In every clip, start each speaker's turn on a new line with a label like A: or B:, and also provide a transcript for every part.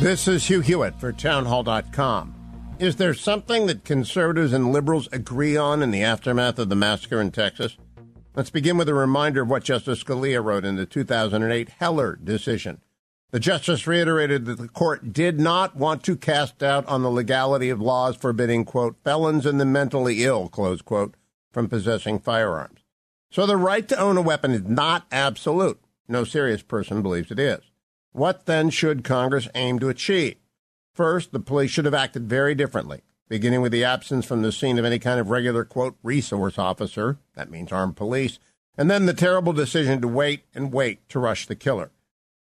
A: This is Hugh Hewitt for townhall.com. Is there something that conservatives and liberals agree on in the aftermath of the massacre in Texas? Let's begin with a reminder of what Justice Scalia wrote in the 2008 Heller decision. The justice reiterated that the court did not want to cast doubt on the legality of laws forbidding, quote, felons and the mentally ill, close quote, from possessing firearms. So the right to own a weapon is not absolute. No serious person believes it is. What then should Congress aim to achieve? First, the police should have acted very differently, beginning with the absence from the scene of any kind of regular, quote, resource officer, that means armed police, and then the terrible decision to wait and wait to rush the killer.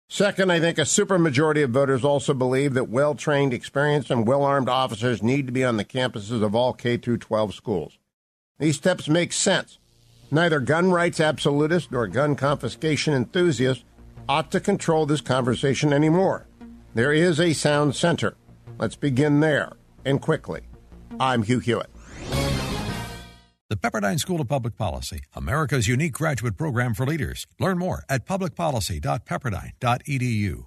A: Second, I think a supermajority of voters also believe that well trained, experienced, and well armed officers need to be on the campuses of all K 12 schools. These steps make sense. Neither gun rights absolutists nor gun confiscation enthusiasts ought to control this conversation anymore. There is a sound center. Let's begin there and quickly. I'm Hugh Hewitt.
B: The Pepperdine School of Public Policy, America's unique graduate program for leaders. Learn more at publicpolicy.pepperdine.edu.